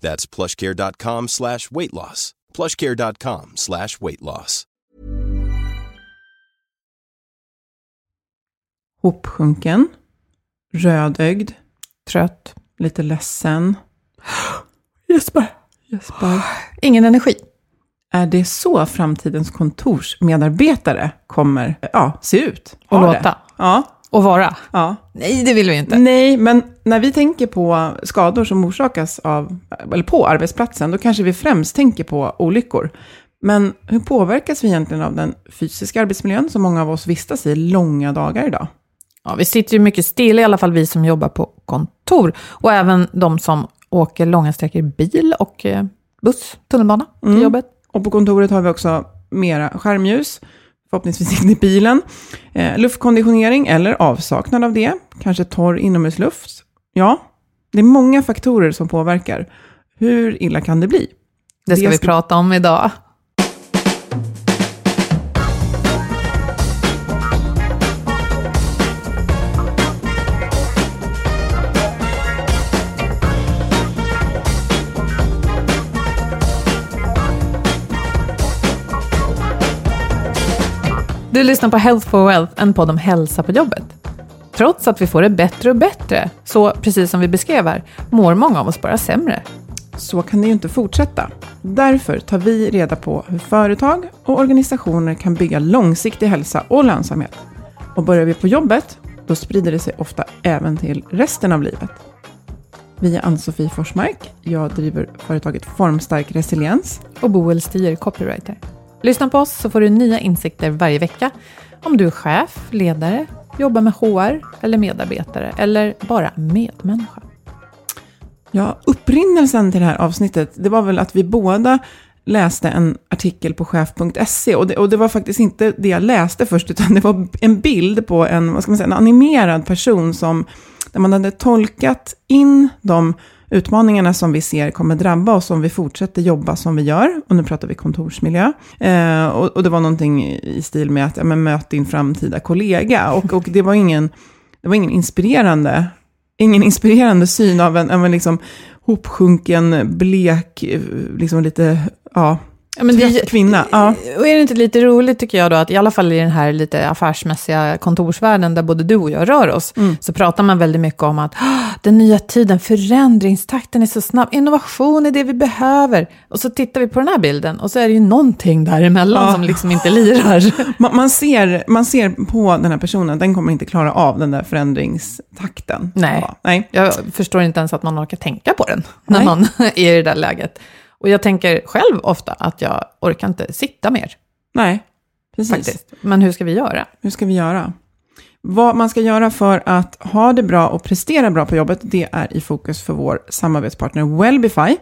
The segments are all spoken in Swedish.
That's plushcare.com slash weight loss. plushcare.com slash weight loss. Hopsjunken, rödögd, trött, lite ledsen. Gäspar, gäspar. Ingen energi. Är det så framtidens kontorsmedarbetare kommer ja, se ut? Och låta. Det? Ja, Och vara. ja. Nej, det vill vi inte. Nej, men när vi tänker på skador som orsakas av, eller på arbetsplatsen, då kanske vi främst tänker på olyckor. Men hur påverkas vi egentligen av den fysiska arbetsmiljön som många av oss vistas i långa dagar idag? Ja, vi sitter ju mycket still, i alla fall vi som jobbar på kontor. Och även de som åker långa sträckor bil och eh, buss, tunnelbana till Mm. jobbet. Och på kontoret har vi också mera skärmljus, förhoppningsvis inte i bilen, eh, luftkonditionering eller avsaknad av det, kanske torr inomhusluft. Ja, det är många faktorer som påverkar. Hur illa kan det bli? Det ska vi prata om idag. Du lyssnar på Health for Wealth, en podd om hälsa på jobbet. Trots att vi får det bättre och bättre, så precis som vi beskrev här, mår många av oss bara sämre. Så kan det ju inte fortsätta. Därför tar vi reda på hur företag och organisationer kan bygga långsiktig hälsa och lönsamhet. Och börjar vi på jobbet, då sprider det sig ofta även till resten av livet. Vi är Ann-Sofie Forsmark. Jag driver företaget Formstark Resiliens. och Boel Stier, copywriter. Lyssna på oss så får du nya insikter varje vecka. Om du är chef, ledare, jobbar med HR eller medarbetare eller bara medmänniska. Ja, upprinnelsen till det här avsnittet, det var väl att vi båda läste en artikel på chef.se och det, och det var faktiskt inte det jag läste först, utan det var en bild på en, vad ska man säga, en animerad person som, där man hade tolkat in de utmaningarna som vi ser kommer drabba oss om vi fortsätter jobba som vi gör. Och nu pratar vi kontorsmiljö. Eh, och, och det var någonting i stil med att, ja, men möt din framtida kollega. Och, och det var ingen, det var ingen inspirerande ingen inspirerande syn av en, en liksom hopsjunken, blek, eh, liksom lite, ja, Ja, men det- trött kvinna. Ja. Och är det inte lite roligt tycker jag då att i alla fall i den här lite affärsmässiga kontorsvärlden där både du och jag rör oss, så pratar man väldigt mycket om att "Ah, den nya tiden, förändringstakten är så snabb, innovation är det vi behöver. Och så tittar vi på den här bilden och så är det ju någonting däremellan Ja. som liksom inte lirar. Man, man, ser, man ser på den här personen, den kommer inte klara av den där förändringstakten. Nej. Ja, nej. Jag förstår inte ens att man orkar tänka på den när Nej. man är i det där läget. Och jag tänker själv ofta att jag orkar inte sitta mer, nej, precis. faktiskt. Men hur ska vi göra? Hur ska vi göra? Vad man ska göra för att ha det bra och prestera bra på jobbet, det är i fokus för vår samarbetspartner Wellbify.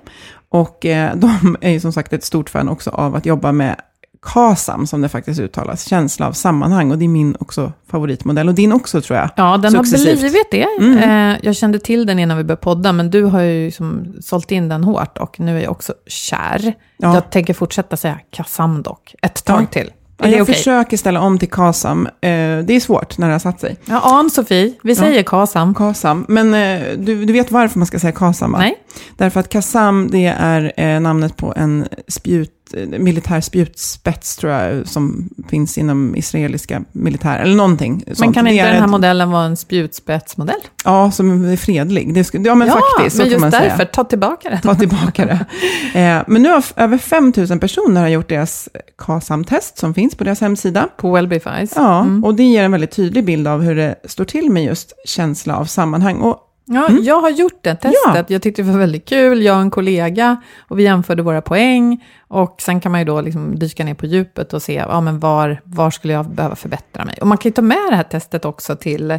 Och eh, de är ju som sagt ett stort fan också av att jobba med KASAM, som det faktiskt uttalas, känsla av sammanhang. Och det är min också favoritmodell, och din också tror jag. Ja, den Successivt. har blivit det. Mm. Eh, jag kände till den innan vi började podda, men du har ju som sålt in den hårt och nu är jag också kär. Ja. Jag tänker fortsätta säga Kassam dock, ett tag Ja. till. Ja, jag okej? försöker ställa om till KASAM. Eh, det är svårt när det har satt sig. Ja, Ann-Sofie, vi säger Kasam. KASAM. Men eh, du, du vet varför man ska säga KASAM, va? Nej? Därför att Kassam, det är eh, namnet på en spjut, eh, militär spjutspets, tror jag, som finns inom israeliska militär, eller någonting Men sånt. kan Det inte den här ett- modellen vara en spjutspetsmodell? Ja, som är fredlig. Det skulle, ja, men faktiskt, så men kan man just därför, säga. ta tillbaka den. Ta tillbaka det. Eh, men nu har över 5 000 personer har gjort deras KASAM-test, som finns på deras hemsida. På Wellbefies. Ja, Mm. och det ger en väldigt tydlig bild av hur det står till med just känsla av sammanhang. Och Ja, jag har gjort det testet. Jag tyckte det var väldigt kul. Jag och en kollega, och vi jämförde våra poäng. Och sen kan man ju då liksom dyka ner på djupet och se, ja, men var, var skulle jag behöva förbättra mig? Och man kan ju ta med det här testet också till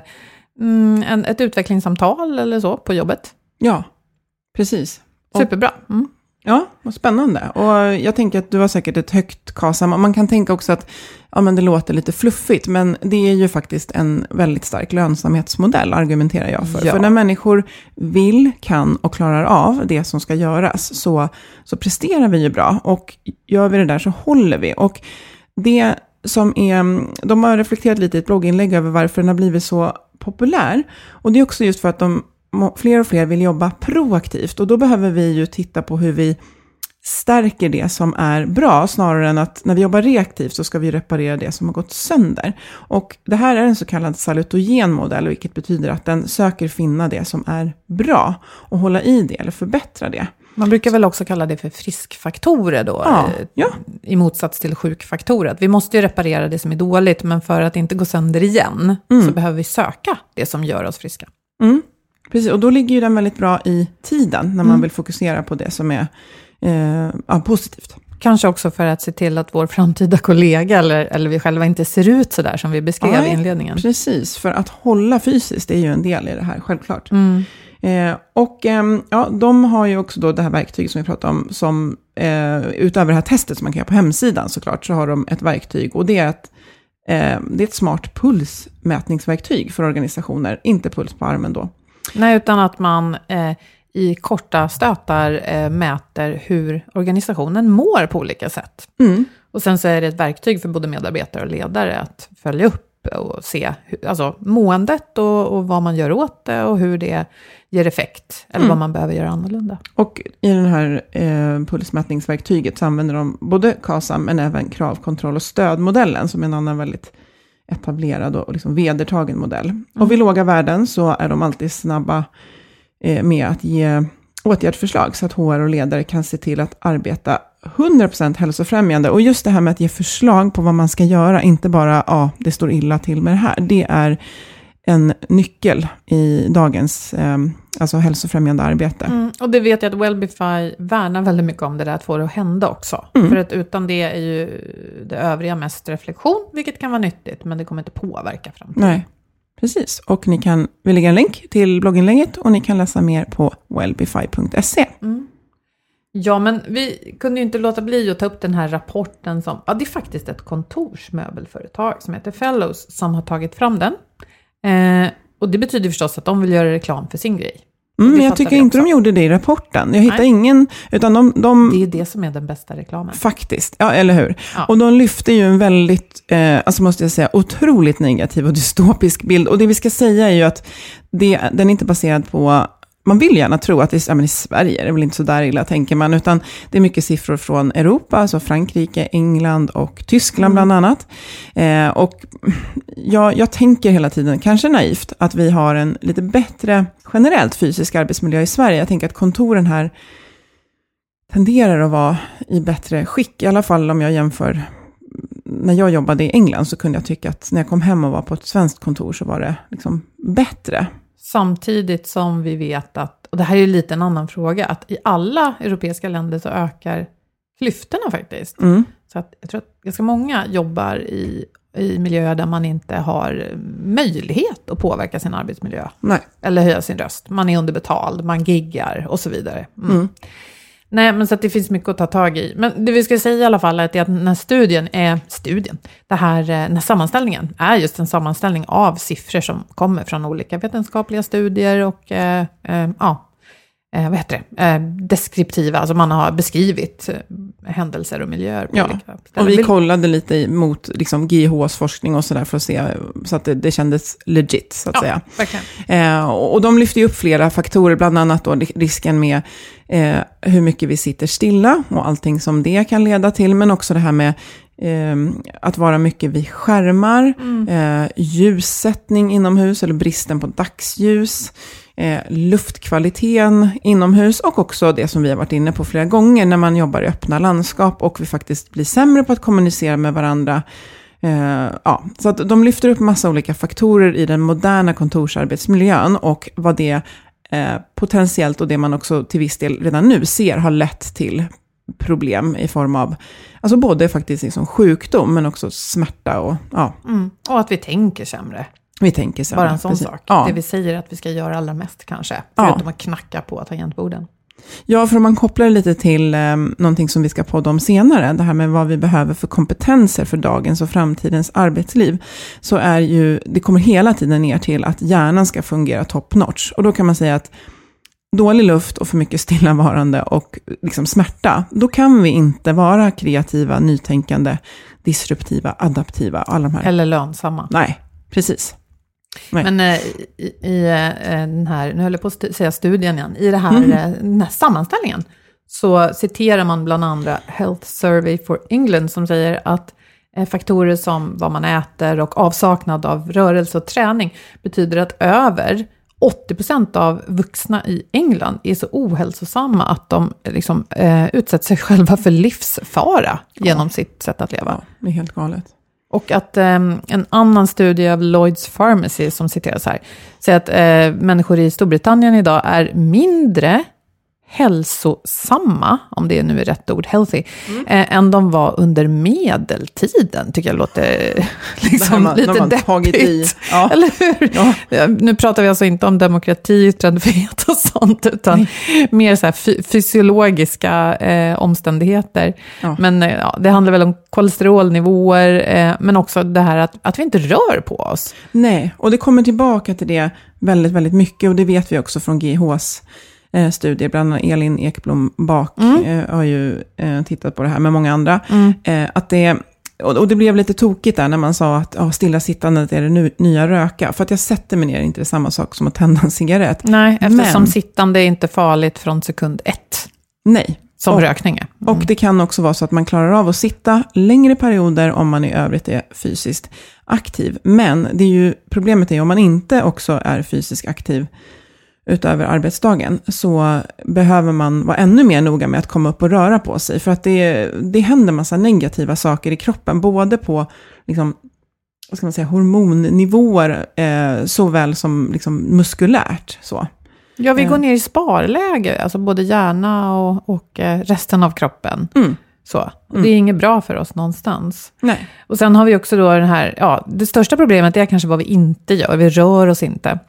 mm, en, ett utvecklingssamtal eller så på jobbet. ja, precis. Superbra. Mm. Ja, vad spännande. Och jag tänker att du har säkert ett högt KASAM. Man kan tänka också att ja, men det låter lite fluffigt, men det är ju faktiskt en väldigt stark lönsamhetsmodell, argumenterar jag för. Ja. För när människor vill, kan och klarar av det som ska göras, så, så presterar vi ju bra. Och gör vi det där så håller vi. Och det som är, de har reflekterat lite i ett blogginlägg över varför den har blivit så populär. Och det är också just för att de, fler och fler vill jobba proaktivt. Och då behöver vi ju titta på hur vi stärker det som är bra, snarare än att när vi jobbar reaktivt så ska vi reparera det som har gått sönder. Och det här är en så kallad salutogen modell, vilket betyder att den söker finna det som är bra och hålla i det eller förbättra det. Man brukar väl också kalla det för friskfaktorer då, Ja, eh, ja. i motsats till sjukfaktorer. Att Vi måste ju reparera det som är dåligt, men för att inte gå sönder igen, så behöver vi söka det som gör oss friska. Mm, precis, och då ligger ju den väldigt bra i tiden, när man vill fokusera på det som är eh, ja, positivt. Kanske också för att se till att vår framtida kollega, eller, eller vi själva, inte ser ut så där som vi beskrev Nej, i inledningen. Precis, för att hålla fysiskt är ju en del i det här, självklart. Mm. Eh, och ehm, ja, de har ju också då det här verktyget som vi pratade om, som eh, utöver det här testet som man kan göra på hemsidan såklart, så har de ett verktyg. Och det är ett, eh, det är ett smart pulsmätningsverktyg för organisationer, inte puls på armen då. Nej, utan att man eh, i korta stötar eh, mäter hur organisationen mår på olika sätt. Mm. Och sen så är det ett verktyg för både medarbetare och ledare att följa upp och se hur, alltså, måendet och, och vad man gör åt det och hur det ger effekt, eller vad man behöver göra annorlunda. Och i den här eh, pulsmätningsverktyget så använder de både KASAM men även kravkontroll och stödmodellen som är en annan väldigt etablerad och liksom vedertagen modell. Och vid låga värden så är de alltid snabba eh, med att ge åtgärdsförslag så att HR och ledare kan se till att arbeta 100% hälsofrämjande. Och just det här med att ge förslag på vad man ska göra, inte bara ja, det står illa till med det här. Det är en nyckel i dagens eh, alltså hälsofrämjande arbete. Mm, och det vet jag att Wellbify värnar väldigt mycket om det där att få det att hända också. Mm. För att utan det är ju det övriga mest reflektion, vilket kan vara nyttigt, men det kommer inte påverka framtiden. Nej, precis. Och ni kan, vi lägger en länk till blogginlägget och ni kan läsa mer på wellbify.se. Ja, men vi kunde ju inte låta bli att ta upp den här rapporten som, ja det är faktiskt ett kontorsmöbelföretag som heter Fellows som har tagit fram den. Eh, och det betyder förstås att de vill göra reklam för sin grej. Mm, jag tycker inte de gjorde det i rapporten. Jag hittar Nej. ingen, utan de, de Det är det som är den bästa reklamen. Faktiskt, ja eller hur? Ja. Och de lyfter ju en väldigt, eh, alltså måste jag säga, otroligt negativ och dystopisk bild. Och det vi ska säga är ju att det, den är inte baserad på, man vill gärna tro att det är, ja, men i Sverige är det väl inte så där illa tänker man, utan det är mycket siffror från Europa, alltså Frankrike, England och Tyskland bland annat. Eh, och jag, jag tänker hela tiden, kanske naivt, att vi har en lite bättre generellt fysisk arbetsmiljö i Sverige. Jag tänker att kontoren här tenderar att vara i bättre skick, i alla fall om jag jämför när jag jobbade i England så kunde jag tycka att när jag kom hem och var på ett svenskt kontor så var det liksom bättre. Samtidigt som vi vet att, och det här är ju lite en annan fråga, att i alla europeiska länder så ökar klyftorna faktiskt. Mm. Så att jag tror att ganska många jobbar i, i miljöer där man inte har möjlighet att påverka sin arbetsmiljö. Nej. Eller höja sin röst. Man är underbetald, man giggar och så vidare. Mm. Mm. Nej, men så att det finns mycket att ta tag i. Men det vi ska säga i alla fall är att den här studien är, studien, det här, eh, den här sammanställningen är just en sammanställning av siffror som kommer från olika vetenskapliga studier och eh, eh, ja, eh, vad heter det, eh, deskriptiva, alltså man har beskrivit eh, händelser och miljöer på Ja, olika Och ställen. vi Vill- kollade lite mot liksom, GIHs forskning och sådär för att se, så att det, det kändes legit, så att säga. Ja, verkligen. Eh, och och de lyfter ju upp flera faktorer, bland annat då ri- risken med eh, hur mycket vi sitter stilla och allting som det kan leda till, men också det här med eh, att vara mycket vid skärmar, eh, ljussättning inomhus eller bristen på dagsljus, eh, luftkvaliteten inomhus och också det som vi har varit inne på flera gånger när man jobbar i öppna landskap och vi faktiskt blir sämre på att kommunicera med varandra. Eh, ja, så att de lyfter upp massa olika faktorer i den moderna kontorsarbetsmiljön och vad det eh, potentiellt och det man också till viss del redan nu ser har lett till problem i form av, alltså både faktiskt liksom sjukdom men också smärta och ja, Mm. Och att vi tänker sämre vi tänker så. Bara en sån precis. sak. Ja. Det vi säger att vi ska göra allra mest kanske. Ja. Förutom att knacka på tangentborden. Ja, för om man kopplar lite till eh, någonting som vi ska podda om senare, det här med vad vi behöver för kompetenser för dagens och framtidens arbetsliv, så är ju, det kommer hela tiden ner till att hjärnan ska fungera top notch. Och då kan man säga att dålig luft och för mycket stillavarande och liksom smärta, då kan vi inte vara kreativa, nytänkande, disruptiva, adaptiva, alla de här. Eller lönsamma. Nej, precis. Nej. Men eh, i, i eh, den här, nu höll jag på att säga studien igen, i det här, Mm. eh, den här sammanställningen så citerar man bland andra Health Survey for England som säger att faktorer som vad man äter och avsaknad av rörelse och träning betyder att över 80% av vuxna i England är så ohälsosamma att de liksom, eh, utsätter sig själva för livsfara genom sitt sätt att leva. Ja, det är helt galet. Och att eh, en annan studie av Lloyds Pharmacy som citeras här, säger att eh, människor i Storbritannien idag är mindre hälsosamma, om det nu är rätt ord, healthy, Mm. eh, än de var under medeltiden. Tycker jag låter här liksom man- lite man deppigt. Ja. Eller hur? Ja. Nu pratar vi alltså inte om demokrati, yttrandefrihet och sånt, utan mer så här fy- fysiologiska eh, omständigheter. Ja. Men eh, ja, det handlar väl om kolesterolnivåer, eh, men också det här att, att vi inte rör på oss. Nej, och det kommer tillbaka till det väldigt, väldigt mycket. Och det vet vi också från GHs eh, studier. Bland annat Elin Ekblom Bak eh, har ju eh, tittat på det här med många andra. Eh, att det, och, det blev lite tokigt där när man sa att oh, stillasittandet är det nu, nya röka. För att jag sätter mig ner är inte samma sak som att tända en cigarett. Nej, eftersom Men- sittande är inte farligt från sekund ett, Nej. som Och- rökning är. Och det kan också vara så att man klarar av att sitta längre perioder om man i övrigt är fysiskt aktiv. Men det är ju, problemet är ju om man inte också är fysiskt aktiv utöver arbetsdagen så behöver man vara ännu mer noga med att komma upp och röra på sig. För att det, det händer massa negativa saker i kroppen, både på liksom, vad ska man säga, hormonnivåer eh, såväl som liksom, muskulärt. Så. Ja, vi Eh. går ner i sparläge, alltså både hjärna och, och eh, resten av kroppen. Mm. Så. Och Det är inget bra för oss någonstans. Nej. Och sen har vi också då den här, ja, det största problemet är kanske vad vi inte gör, vi rör oss inte.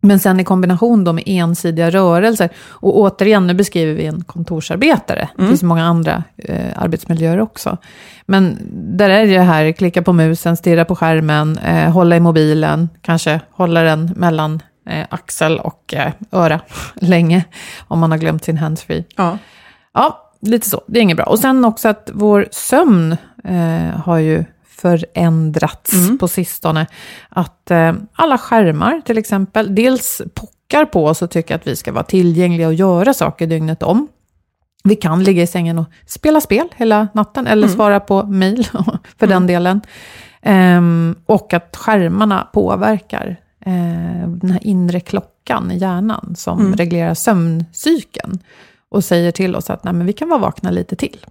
Men sen i kombination då med ensidiga rörelser, och återigen, nu beskriver vi en kontorsarbetare, det finns många andra eh, arbetsmiljöer också. Men där är det här, klicka på musen, stirra på skärmen, eh, hålla i mobilen, kanske hålla den mellan eh, axel och eh, öra länge, om man har glömt sin handsfree. Ja. Ja, lite så. Det är inget bra. Och sen också att vår sömn eh, har ju förändrats på sistone. Att eh, alla skärmar till exempel, dels pockar på oss och tycker att vi ska vara tillgängliga och göra saker dygnet om. Vi kan ligga i sängen och spela spel hela natten, eller svara på mejl för den delen. Ehm, och att skärmarna påverkar eh, den här inre klockan i hjärnan som reglerar sömncykeln och säger till oss att Nej, men vi kan vara vakna lite till.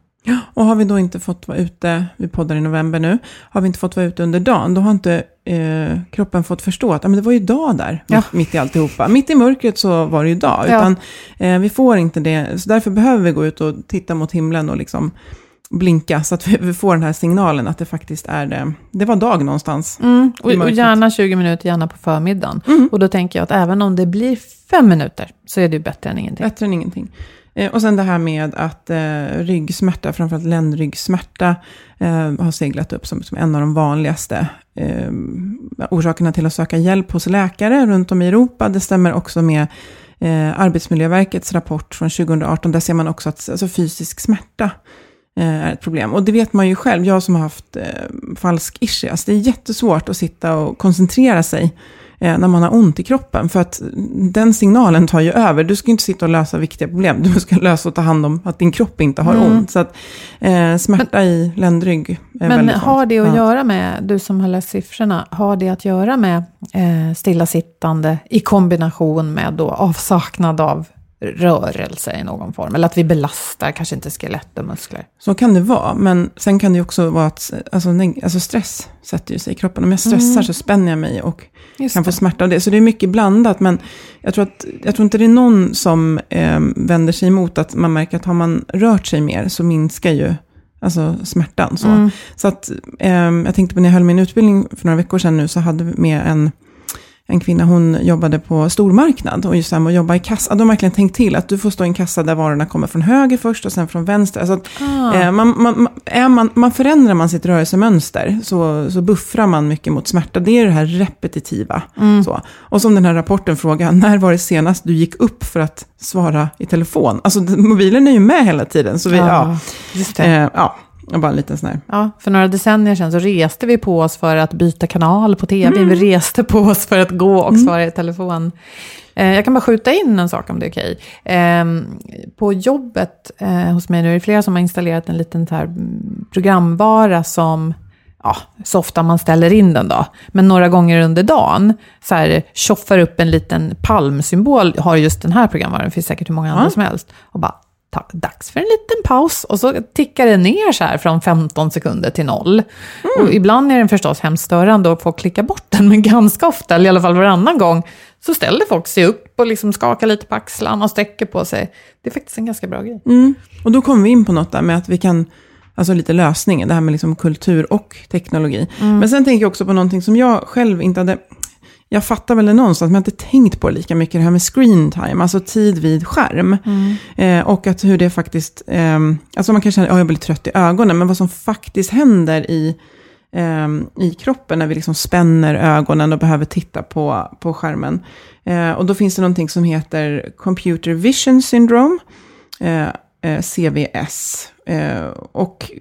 Och har vi då inte fått vara ute, vi poddar i november nu, har vi inte fått vara ute under dagen, då har inte eh, kroppen fått förstå att men det var ju dag där, Ja. mitt, mitt i alltihopa. Mitt i mörkret så var det ju dag, Ja. utan eh, vi får inte det. Så därför behöver vi gå ut och titta mot himlen och liksom blinka, så att vi, vi får den här signalen att det faktiskt är det. Det var dag någonstans. Mm. Och, och gärna 20 minuter, gärna på förmiddagen. Och då tänker jag att även om det blir fem minuter så är det ju bättre än ingenting. Bättre än ingenting. Eh, och sen det här med att eh, ryggsmärta, framförallt ländryggsmärta, eh, har seglat upp som, som en av de vanligaste eh, orsakerna till att söka hjälp hos läkare runt om i Europa. Det stämmer också med eh, Arbetsmiljöverkets rapport från 2018. Där ser man också att alltså, fysisk smärta eh, är ett problem. Och det vet man ju själv, jag som har haft eh, falsk ischias. Det är jättesvårt att sitta och koncentrera sig när man har ont i kroppen. För att den signalen tar ju över. Du ska inte sitta och lösa viktiga problem. Du ska lösa och ta hand om att din kropp inte har Mm. ont. Så att eh, smärta i ländrygg är Men har det att Ja. göra med, du som har läst siffrorna, har det att göra med eh, stillasittande i kombination med då avsaknad av rörelse i någon form? Eller att vi belastar kanske inte skelett och muskler? Så kan det vara, men sen kan det också vara att alltså, alltså stress sätter ju sig i kroppen. Om jag stressar så spänner jag mig och Mm. Just kan få det. smärta av det. Så det är mycket blandat, men jag tror, att, jag tror inte det är någon som eh, vänder sig emot att man märker att har man rört sig mer så minskar ju alltså, smärtan. Så, Mm. så att, eh, jag tänkte på när jag höll min utbildning för några veckor sedan nu, så hade vi med en en kvinna, hon jobbade på stormarknad och just det här med att jobba i kassa, de har verkligen tänkt till att du får stå i en kassa där varorna kommer från höger först och sen från vänster. Alltså att, Ah. eh, man, man, är man, man förändrar man sitt rörelsemönster så, så buffrar man mycket mot smärta. Det är det här repetitiva. Mm. Så. Och som den här rapporten frågar, när var det senast du gick upp för att svara i telefon? Alltså mobilen är ju med hela tiden. Så vi, ja, just det. eh, ja, bara en liten sån här. Ja, för några decennier sedan så reste vi på oss för att byta kanal på tv. Vi reste på oss för att gå och svara i telefon. Eh, jag kan bara skjuta in en sak om det är okej. Eh, på jobbet eh, hos mig nu är det flera som har installerat en liten här, mm, programvara som Ja, så ofta man ställer in den då. Men några gånger under dagen så här tjoffar upp en liten palmsymbol, har just den här programvaran, det finns säkert hur många andra Ja. som helst. Och bara, ta, dags för en liten paus. Och så tickar det ner så här från 15 sekunder till noll. Och ibland är den förstås hemskt störande och folk klickar bort den, men ganska ofta, eller i alla fall varannan gång, så ställer folk sig upp och liksom skakar lite på axlarna och sträcker på sig. Det är faktiskt en ganska bra grej. Mm. Och då kommer vi in på något där med att vi kan, alltså lite lösningen, det här med liksom kultur och teknologi. Men sen tänker jag också på någonting som jag själv inte hade, jag fattar väl det någonstans, men jag har inte tänkt på lika mycket, det här med screen time, alltså tid vid skärm. Eh, och att hur det faktiskt, ehm, alltså man kan känna, att jag blir trött i ögonen, men vad som faktiskt händer i, ehm, i kroppen när vi liksom spänner ögonen och behöver titta på, på skärmen. Eh, och då finns det någonting som heter Computer Vision Syndrome, eh, eh, CVS. Eh, och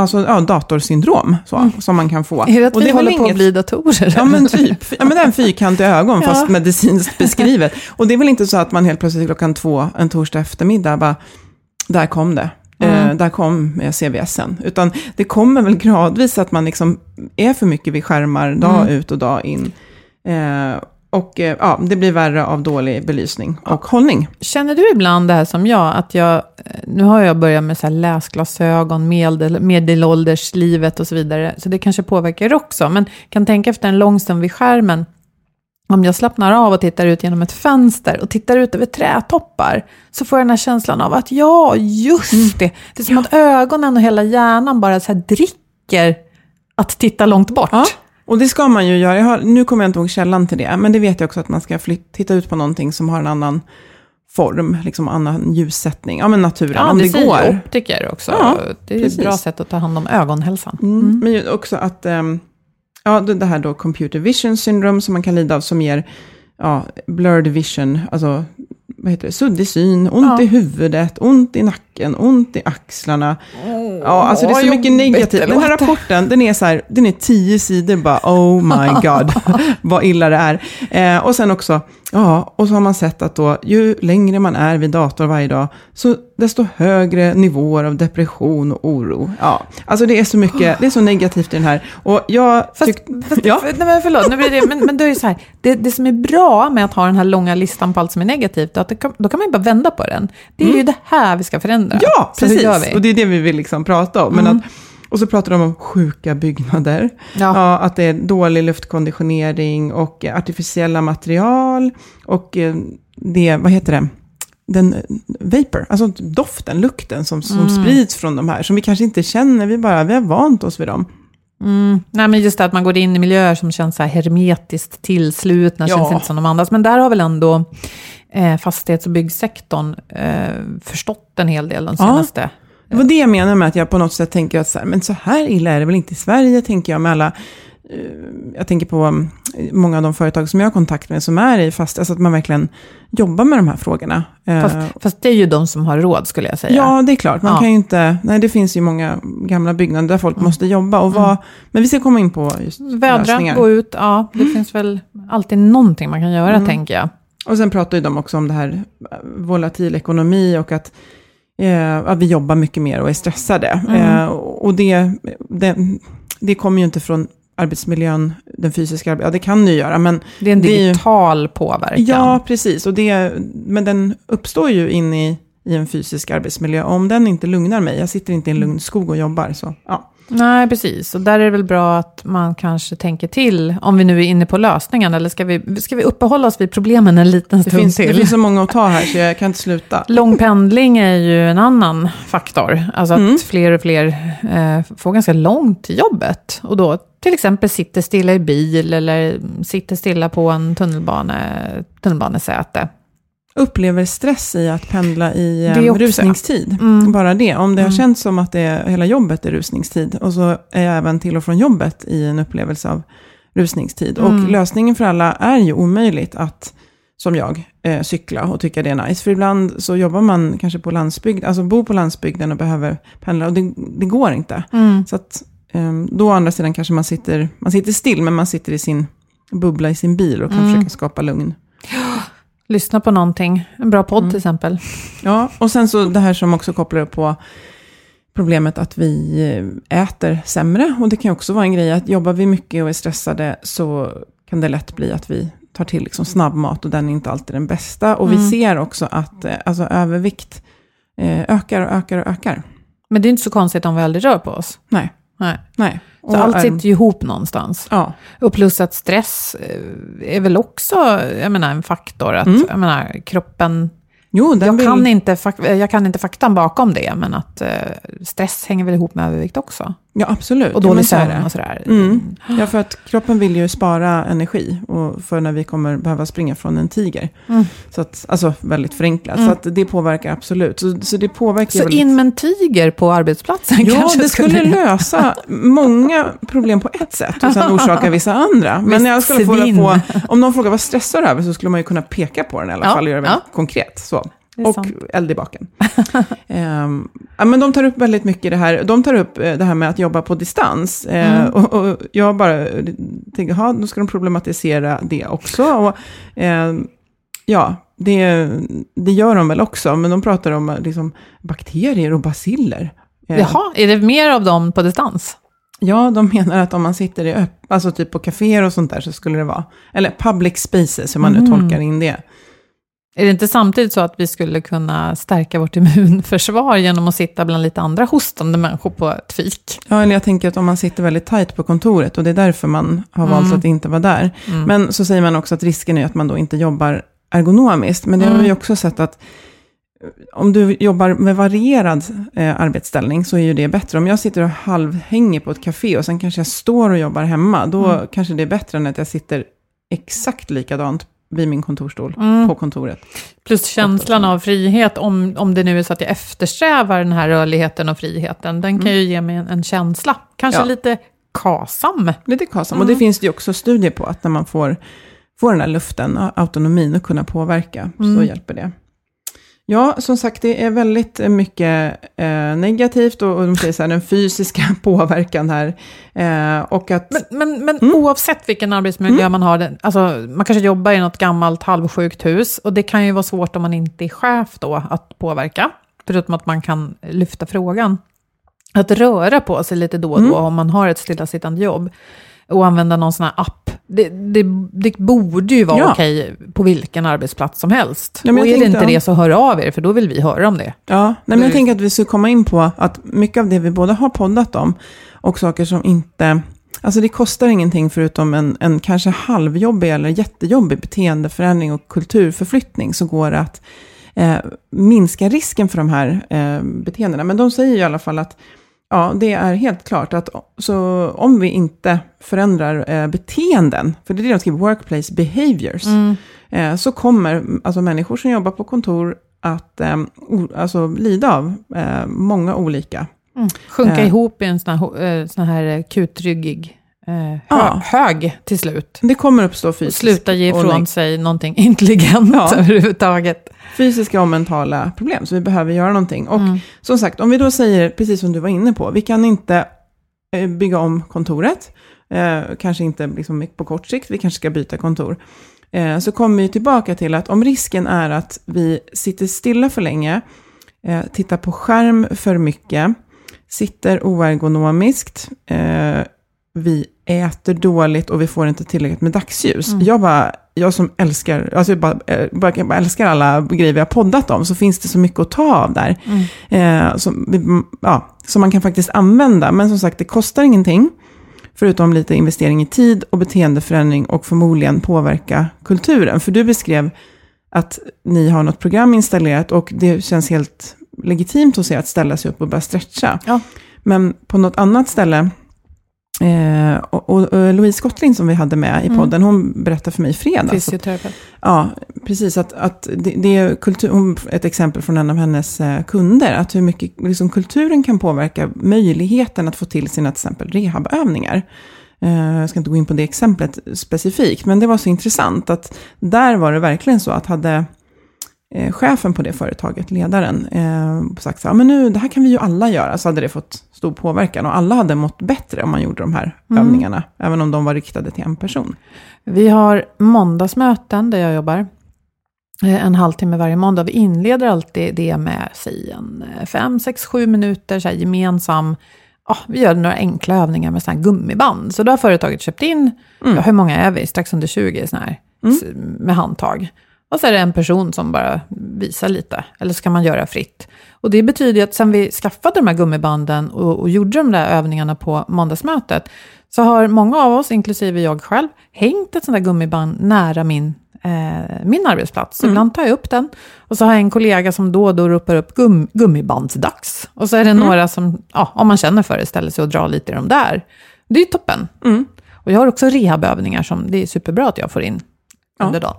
alltså ja, datorsyndrom så, som man kan få. Mm. Är det att och vi håller på att inget- bli datorer? Ja men typ. Ja men det är en fyrkantig ögon fast medicinskt beskrivet. Och det är väl inte så att man helt plötsligt klockan två en torsdag eftermiddag bara, där kom det. Eh, där kom eh, CVSen. Utan det kommer väl gradvis att man liksom är för mycket vid skärmar dag ut och dag in. Eh, och eh, ja, det blir värre av dålig belysning och hållning. Känner du ibland det här som jag, att jag, eh, nu har jag börjat med så här läsglasögon, medel, medelålderslivet och så vidare, så det kanske påverkar också, men kan tänka efter en lång stund vid skärmen, om jag slappnar av och tittar ut genom ett fönster och tittar ut över trädtoppar, så får jag den här känslan av att ja, just det, det är som att ögonen och hela hjärnan bara så dricker att titta långt bort. Ja, och det ska man ju göra. Har, nu kommer jag inte ihåg källan till det, men det vet jag också att man ska flyt, titta ut på någonting som har en annan form, liksom annan ljussättning. Ja, men naturen, Ja, om det, det, säger går. optiker också. Ja, det är precis. ett bra sätt att ta hand om ögonhälsan. Mm. Men ju också att, ehm, ja, det det här då computer vision syndrome som man kan lida av, som ger ja, blurred vision, alltså vad heter det, suddig syn, ont Ja. i huvudet, ont i nacken, ont i axlarna. ja, alltså det är så vad mycket negativt. det Den här rapporten, den är så här, den är tio sidor bara, oh my god, vad illa det är. Eh, och sen också, ja, och så har man sett att då, ju längre man är vid dator varje dag, så desto högre nivåer av depression och oro. Ja, alltså det är så mycket, det är så negativt i den här. Och jag Fast, tyck- fast, ja. för, nej men förlåt, nu blir det, men, men då är det så här, det, det som är bra med att ha den här långa listan på allt som är negativt, att det kan, då kan man ju bara vända på den. Det är ju det här vi ska förändra. Mm. Ja, Så precis. Och det är det vi vill liksom prata om. Men att, och så pratar de om sjuka byggnader. Ja. att det är dålig luftkonditionering och artificiella material. Och eh, det, vad heter det? Den eh, vapor, alltså doften, lukten som, som Mm. sprids från de här. Som vi kanske inte känner, vi bara, vi har vant oss vid dem. Mm. Nej, men just det att man går in i miljöer som känns så här hermetiskt tillslutna, Ja. känns inte som de andras. Men där har väl ändå eh, fastighets och byggsektorn eh, förstått en hel del de Ja. senaste... Det var det jag menar med att jag på något sätt tänker att så här, men så här illa är det väl inte i Sverige, tänker jag med alla eh, jag tänker på mm, många av de företag som jag har kontakt med som är i fast, alltså att man verkligen jobbar med de här frågorna. Eh, Fast, fast det är ju de som har råd, skulle jag säga. Ja, det är klart. Man Ja. kan ju inte... Nej, det finns ju många gamla byggnader där folk måste jobba. Och vad, Men vi ska komma in på just Vädra, lösningar. gå ut, ja. Det finns väl alltid någonting man kan göra, tänker jag. Och sen pratar ju de också om det här eh, volatil ekonomi och att, eh, att vi jobbar mycket mer och är stressade. Eh, och det, det, det kommer ju inte från arbetsmiljön, den fysiska arbetsmiljön. Ja, det kan ju göra, men... Det är en Det är ju- digital påverkan. Ja, precis. Och det, men den uppstår ju in i, i en fysisk arbetsmiljö. Och om den inte lugnar mig, jag sitter inte i en lugn skog och jobbar, så ja. Nej, precis. Och där är det väl bra att man kanske tänker till, om vi nu är inne på lösningen, eller ska vi, ska vi uppehålla oss vid problemen en liten Det stund finns, till? det finns så många att ta här, så jag kan inte sluta. Lång pendling är ju en annan faktor. Alltså att fler och fler eh, får ganska långt till jobbet. Och då till exempel sitter stilla i bil eller sitter stilla på en tunnelbane, tunnelbanesäte. Upplever stress i att pendla i eh, också. rusningstid. Mm. Bara det. Om det har Mm. känts som att det, hela jobbet är rusningstid och så är jag även till och från jobbet i en upplevelse av rusningstid. Mm. Och lösningen för alla är ju omöjligt att, som jag, eh, cykla och tycka det är nice. För ibland så jobbar man kanske på landsbygd, alltså bor på landsbygden och behöver pendla och det, det går inte. Mm. Så att eh, då å andra sidan kanske man sitter, man sitter still, men man sitter i sin bubbla i sin bil och kan Mm. försöka skapa lugn. Lyssna på någonting, en bra podd Mm. till exempel. Ja, och sen så det här som också kopplar upp på problemet att vi eh, äter sämre. Och det kan också vara en grej att jobbar vi mycket och är stressade så kan det lätt bli att vi tar till liksom snabbmat och den är inte alltid den bästa. Och Mm. vi ser också att eh, alltså, övervikt eh, ökar och ökar och ökar. Men det är inte så konstigt om vi aldrig rör på oss. Nej, Nej. nej. Så Och, allt sitter ju ihop någonstans. Ja, Och plus att stress eh, är väl också jag menar, en faktor. Att, Mm. jag menar, kroppen... jo, Jag vill... kan, inte, jag kan inte faktan bakom det, men att eh, stress hänger väl ihop med övervikt också. Ja, absolut. Och Ja, dålig sömn det. och sådär. Mm. Ja, för att kroppen vill ju spara energi och för när vi kommer behöva springa från en tiger. Mm. Så att, alltså väldigt förenklat. Mm. Så att det påverkar absolut. Så, så det påverkar Så väldigt... in med en tiger på arbetsplatsen Ja, kanske det skulle lösa många problem på ett sätt och sen orsaka vissa andra. Men jag skulle få, om någon frågar vad stressar du över så skulle man ju kunna peka på den i alla Ja, fall och göra det ja. konkret. Så. Och sant. eld i baken. Ja, men de tar upp väldigt mycket det här. De tar upp eh, det här med att jobba på distans. Eh, Mm. och, och jag bara tänker, ja, då ska de problematisera det också. Och, ehm, ja, det, det gör de väl också. Men de pratar om eh, liksom, bakterier och baciller. Eh, Jaha, är det mer av dem på distans? Ja, de menar att om man sitter i öpp, alltså typ på kaféer och sånt där så skulle det vara, eller public spaces, hur man nu Mhm. tolkar in det. Är det inte samtidigt så att vi skulle kunna stärka vårt immunförsvar genom att sitta bland lite andra hostande människor på ett fik? Ja, eller jag tänker att om man sitter väldigt tajt på kontoret och det är därför man har valt Mm. att inte vara där. Mm. Men så säger man också att risken är att man då inte jobbar ergonomiskt. Men det har Mm. vi också sett att eh, om du jobbar med varierad eh, arbetsställning så är ju det bättre. Om jag sitter och halvhänger på ett café och sen kanske jag står och jobbar hemma, då Mm. kanske det är bättre än att jag sitter exakt likadant vid min kontorstol Mm. på kontoret. Plus känslan av frihet, om, om det nu är så att jag eftersträvar den här rörligheten och friheten, den kan ju ge mig en, en känsla. Kanske Mm. Ja. lite kasam. Lite kasam. Mm. Och det finns det ju också studier på, att när man får, får den här luften, autonomin och kunna påverka, så Mm. hjälper det. Ja, som sagt, det är väldigt eh, mycket eh, negativt och, och de säger så här, den fysiska påverkan här. Eh, och att... Men, men, men Mm. oavsett vilken arbetsmiljö man har, alltså, man kanske jobbar i något gammalt halvsjukt hus, och det kan ju vara svårt om man inte är chef då, att påverka, förutom att man kan lyfta frågan. Att röra på sig lite då och då, Mm. om man har ett stillasittande jobb, och använda någon sån här app. Det, det, det borde ju vara Ja. okej på vilken arbetsplats som helst. Ja, och är det inte det så hör av er, för då vill vi höra om det. Ja, nej, men jag tänker att vi ska komma in på att mycket av det vi båda har poddat om, och saker som inte... Alltså det kostar ingenting förutom en, en kanske halvjobbig eller jättejobbig beteendeförändring och kulturförflyttning, så går det att eh, minska risken för de här eh, beteendena. Men de säger i alla fall att Ja, det är helt klart att så om vi inte förändrar eh, beteenden, för det är det de skriver, workplace behaviors, Mm. eh, så kommer alltså människor som jobbar på kontor att eh, o, alltså, lida av eh, många olika. Sjunka Eh. ihop i en sån här, eh, sån här kutryggig eh, Ja. hög till slut. Det kommer uppstå Och fysisk sluta ge ifrån sig någonting intelligent Ja. överhuvudtaget. fysiska och mentala problem, så vi behöver göra någonting. Och Mm. som sagt, om vi då säger, precis som du var inne på, vi kan inte eh, bygga om kontoret, eh, kanske inte liksom på kort sikt, vi kanske ska byta kontor. Eh, så kommer vi tillbaka till att om risken är att vi sitter stilla för länge, eh, tittar på skärm för mycket, sitter oergonomiskt, eh, vi äter dåligt och vi får inte tillräckligt med dagsljus. Jag, bara, jag som älskar, alltså jag bara, eh, bara, jag bara älskar alla grejer vi har poddat om, så finns det så mycket att ta av där. Eh, som, vi- ja, som man kan faktiskt använda. Men som sagt, det kostar ingenting. Förutom lite investering i tid och beteendeförändring och förmodligen påverka kulturen. För du beskrev att ni har något program installerat och det känns helt legitimt hos er att ställa sig upp och börja stretcha. Ja. Men på något annat ställe, eh, och, och, och Louise Gottlind som vi hade med i podden, hon berättade för mig i fredags. Fysioterapeut. Ja, precis. Att, att det, det är kultur, ett exempel från en av hennes eh, kunder, att hur mycket liksom, kulturen kan påverka möjligheten att få till sina till exempel rehabövningar. Eh, jag ska inte gå in på det exemplet specifikt, men det var så intressant att där var det verkligen så att hade eh, chefen på det företaget, ledaren, eh, sagt så här, men nu, det här kan vi ju alla göra, så hade det fått stor påverkan. Och alla hade mått bättre om man gjorde de här övningarna, även om de var riktade till en person. Vi har måndagsmöten där jag jobbar. Eh, En halvtimme varje måndag. Vi inleder alltid det med, säg en eh, fem, sex, sju minuter så här gemensam. Ja, vi gör några enkla övningar med sån här gummiband. Så då har företaget köpt in, ja, hur många är vi? Strax under 20 såna här, s- med handtag. Och så är det en person som bara visar lite, eller så kan man göra fritt. Och det betyder att sen vi skaffade de här gummibanden och, och gjorde de där övningarna på måndagsmötet, så har många av oss, inklusive jag själv, hängt ett sånt där gummiband nära min, eh, min arbetsplats. Så Ibland tar jag upp den och så har jag en kollega som då och då ropar upp gum, gummibandsdags. Och så är det några som, ja, om man känner för det, ställer sig och drar lite i de där. Det är ju toppen. Och jag har också rehabövningar som det är superbra att jag får in under dagen.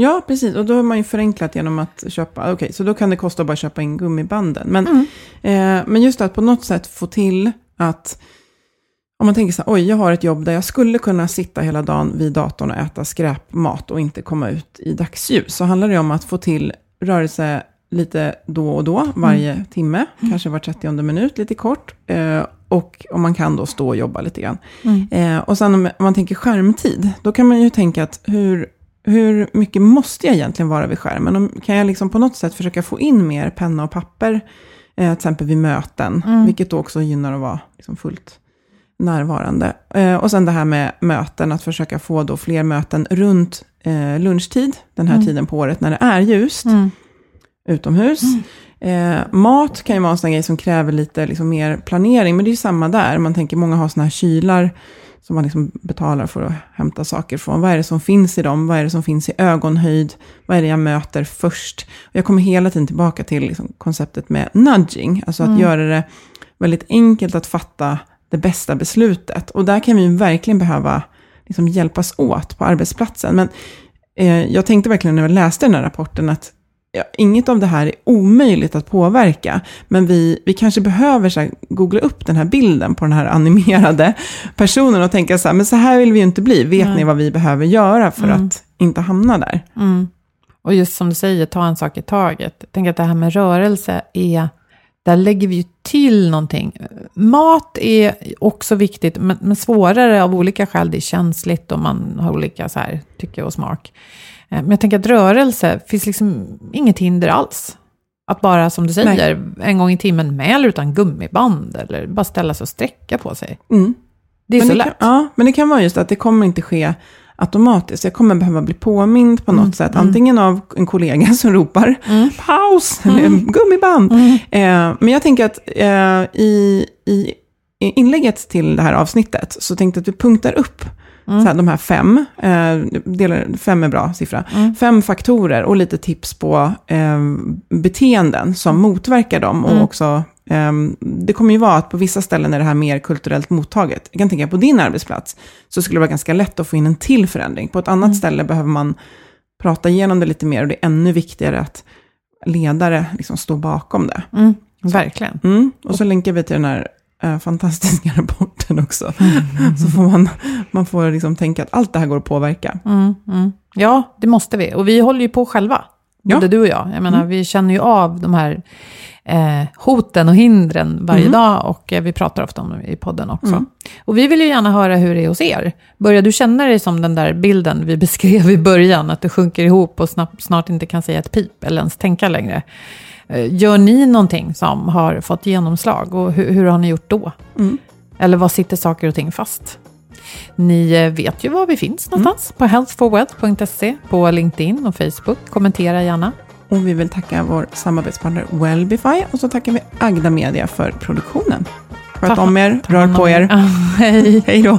Ja, precis. Och då har man ju förenklat genom att köpa, okej, så då kan det kosta att bara köpa in gummibanden. Men, eh, men just att på något sätt få till att, om man tänker så här, oj, jag har ett jobb där jag skulle kunna sitta hela dagen vid datorn och äta skräpmat och inte komma ut i dagsljus, så handlar det om att få till rörelse lite då och då, varje timme, kanske var 30 minut, lite kort. Eh, och om man kan då stå och jobba lite grann. Eh, och sen om man tänker skärmtid, då kan man ju tänka att hur, hur mycket måste jag egentligen vara vid skärmen? Om, kan jag liksom på något sätt försöka få in mer penna och papper, eh, till exempel vid möten, vilket då också gynnar att vara liksom fullt närvarande. Eh, och sen det här med möten, att försöka få då fler möten runt eh, lunchtid, den här tiden på året när det är ljust, utomhus. Eh, mat kan ju vara en sån grej som kräver lite liksom, mer planering, men det är ju samma där. Man tänker, många har såna här kylar som man liksom betalar för att hämta saker från. Vad är det som finns i dem? Vad är det som finns i ögonhöjd? Vad är det jag möter först? Och jag kommer hela tiden tillbaka till liksom konceptet med nudging, alltså att göra det väldigt enkelt att fatta det bästa beslutet. Och där kan vi verkligen behöva liksom hjälpas åt på arbetsplatsen. Men eh, jag tänkte verkligen när jag läste den här rapporten att ja, inget av det här är omöjligt att påverka, men vi, vi kanske behöver så här, googla upp den här bilden på den här animerade personen och tänka så här, men så här vill vi ju inte bli. Vet ni vad vi behöver göra för att inte hamna där? Och just som du säger, ta en sak i taget. Tänker att det här med rörelse är, där lägger vi ju till någonting. Mat är också viktigt, men, men svårare av olika skäl. Det är känsligt och man har olika så här, tycke och smak. Eh, Men jag tänker att rörelse, finns liksom inget hinder alls. Att bara, som du säger, en gång i timmen med eller utan gummiband, eller bara ställa sig och sträcka på sig. Mm. Det är men så det lätt. Kan, ja, men det kan vara just att det kommer inte ske automatiskt. Jag kommer behöva bli påmind på något Mm, sätt. Antingen av en kollega som ropar paus, eller Mm. gummiband. Eh, men jag tänker att eh, i, i i inlägget till det här avsnittet så tänkte jag att vi punktar upp Så här, de här fem, eh, delar, fem är bra siffra, fem faktorer och lite tips på eh, beteenden som motverkar dem. Och också, eh, det kommer ju vara att på vissa ställen är det här mer kulturellt mottaget. Jag kan tänka på din arbetsplats, så skulle det vara ganska lätt att få in en till förändring. På ett annat ställe behöver man prata igenom det lite mer och det är ännu viktigare att ledare liksom står bakom det. Mm, verkligen. Mm. Och så länkar vi till den här eh, fantastiska rapporten också. Så får man, man får liksom tänka att allt det här går att påverka. Mm, mm. Ja, det måste vi. Och vi håller ju på själva, Ja. både du och jag. Jag menar, vi känner ju av de här eh, hoten och hindren varje Mm. dag och eh, vi pratar ofta om dem i podden också. Och vi vill ju gärna höra hur det är hos er. Börjar du känna dig som den där bilden vi beskrev i början, att du sjunker ihop och snart, snart inte kan säga ett pip eller ens tänka längre? Eh, Gör ni någonting som har fått genomslag och hur, hur har ni gjort då? Eller var sitter saker och ting fast? Ni eh, vet ju var vi finns någonstans. På healthforwealth.se, på LinkedIn och Facebook. Kommentera gärna. Och vi vill tacka vår samarbetspartner Wellbify och så tackar vi Agda Media för produktionen. Sköt om er, rör på er. hej. Hej då.